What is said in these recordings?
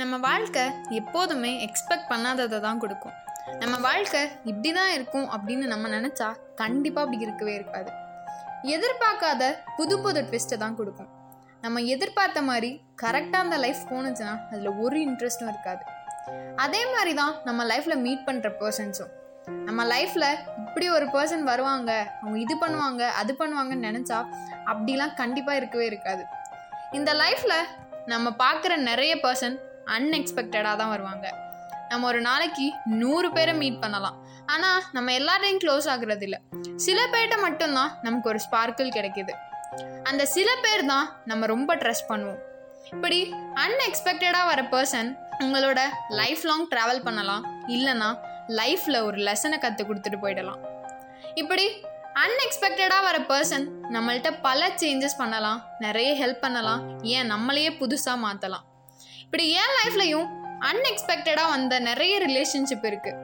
நம்ம வாழ்க்கை எப்போதுமே எக்ஸ்பெக்ட் பண்ணாததை தான் கொடுக்கும். நம்ம வாழ்க்கை இப்படி தான் இருக்கும் அப்படின்னு நம்ம நினச்சா கண்டிப்பாக அப்படி இருக்கவே இருக்காது. எதிர்பார்க்காத புது புது ட்விஸ்ட்டை தான் கொடுக்கும். நம்ம எதிர்பார்த்த மாதிரி கரெக்டாக அந்த லைஃப் போணுச்சுன்னா அதில் ஒரு இன்ட்ரெஸ்ட்டும் இருக்காது. அதே மாதிரி தான் நம்ம லைஃப்பில் மீட் பண்ணுற பர்சன்ஸும் நம்ம லைஃப்பில் இப்படி ஒரு பர்சன் வருவாங்க அவங்க இது பண்ணுவாங்க அது பண்ணுவாங்கன்னு நினச்சா அப்படிலாம் கண்டிப்பாக இருக்கவே இருக்காது. இந்த லைஃப்பில் நம்ம பார்க்குற நிறைய பர்சன் அன்எக்ஸ்பெக்டடாக தான் வருவாங்க. நம்ம ஒரு நாளைக்கு நூறு பேரை மீட் பண்ணலாம். ஆனால் நம்ம எல்லாரையும் க்ளோஸ் ஆகுறது இல்லை சில பேர்கிட்ட மட்டும்தான் நமக்கு ஒரு ஸ்பார்க்கிள் கிடைக்கிது. அந்த சில பேர் தான் நம்ம ரொம்ப ட்ரஸ்ட் பண்ணுவோம். இப்படி அன்எக்ஸ்பெக்டடாக வர பர்சன் உங்களோட லைஃப் லாங் ட்ராவல் பண்ணலாம். இல்லைன்னா லைஃப்பில் ஒரு லெசனை கற்றுக் கொடுத்துட்டு போயிடலாம். இப்படி அன்எக்ஸ்பெக்டடாக வர பர்சன் நம்மள்கிட்ட பல சேஞ்சஸ் பண்ணலாம். நிறைய ஹெல்ப் பண்ணலாம். ஏன்? நம்மளையே புதுசாக மாற்றலாம் இப்படி என் லைஃப்லையும் அன்எக்ஸ்பெக்டடாக வந்த நிறைய ரிலேஷன்ஷிப் இருக்குது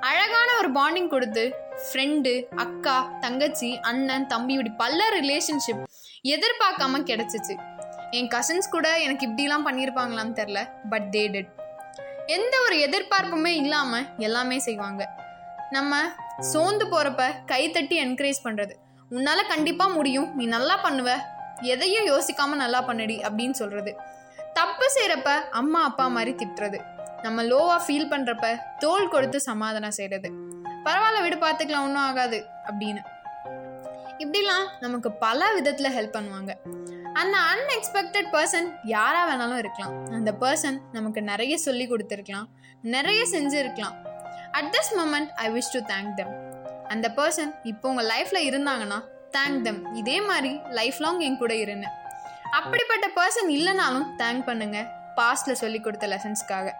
அழகான ஒரு பாண்டிங் கொடுத்து ஃப்ரெண்டு அக்கா தங்கச்சி அண்ணன் தம்பி இப்படி பல ரிலேஷன்ஷிப் எதிர்பார்க்காம கிடச்சிச்சு. என் கசின்ஸ் கூட எனக்கு இப்படிலாம் பண்ணியிருப்பாங்களான்னு தெரில பட் தே டெட் எந்த ஒரு எதிர்பார்ப்புமே இல்லாமல் எல்லாமே செய்வாங்க. நம்ம சோர்ந்து போகிறப்ப கைத்தட்டி என்கரேஜ் பண்ணுறது உன்னால் கண்டிப்பாக முடியும் நீ நல்லா பண்ணுவ எதையும் யோசிக்காமல் நல்லா பண்ணுடி அப்படின்னு சொல்கிறது தப்பு செய்கிறப்ப அம்மா அப்பா மாதிரி திட்டுறது. நம்ம லோவாக ஃபீல் பண்ணுறப்ப தோல் கொடுத்து சமாதானம் செய்கிறது பரவாயில்ல விடு பார்த்துக்கலாம் ஒன்றும் ஆகாது அப்படின்னு. இப்படிலாம் நமக்கு பல விதத்தில் ஹெல்ப் பண்ணுவாங்க. அந்த அன்எக்ஸ்பெக்டட் பர்சன் யாராக வேணாலும் இருக்கலாம். அந்த பர்சன் நமக்கு நிறைய சொல்லி கொடுத்துருக்கலாம். நிறைய செஞ்சுருக்கலாம். At this moment I wish to thank them அந்த பர்சன் இப்போ உங்கள் லைஃப்பில் இருந்தாங்கன்னா தேங்க் தெம் இதே மாதிரி லைஃப் லாங் என் கூட இருன்னு. அப்படிப்பட்ட பர்சன் இல்லைனாலும் தேங்க் பண்ணுங்க. பாஸ்டில் சொல்லி கொடுத்த லெசன்ஸ்க்காக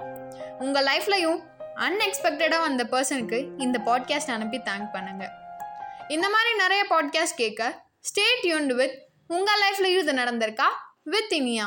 உங்கள் லைஃப்லையும் அன்எக்ஸ்பெக்டடாக வந்த பர்சனுக்கு இந்த பாட்காஸ்ட் அனுப்பி தேங்க் பண்ணுங்க. இந்த மாதிரி நிறைய பாட்காஸ்ட் கேட்க ஸ்டேட் யூன்டு வித் உங்கள் லைஃப்லையும் இது நடந்திருக்கா? வித் இனியா.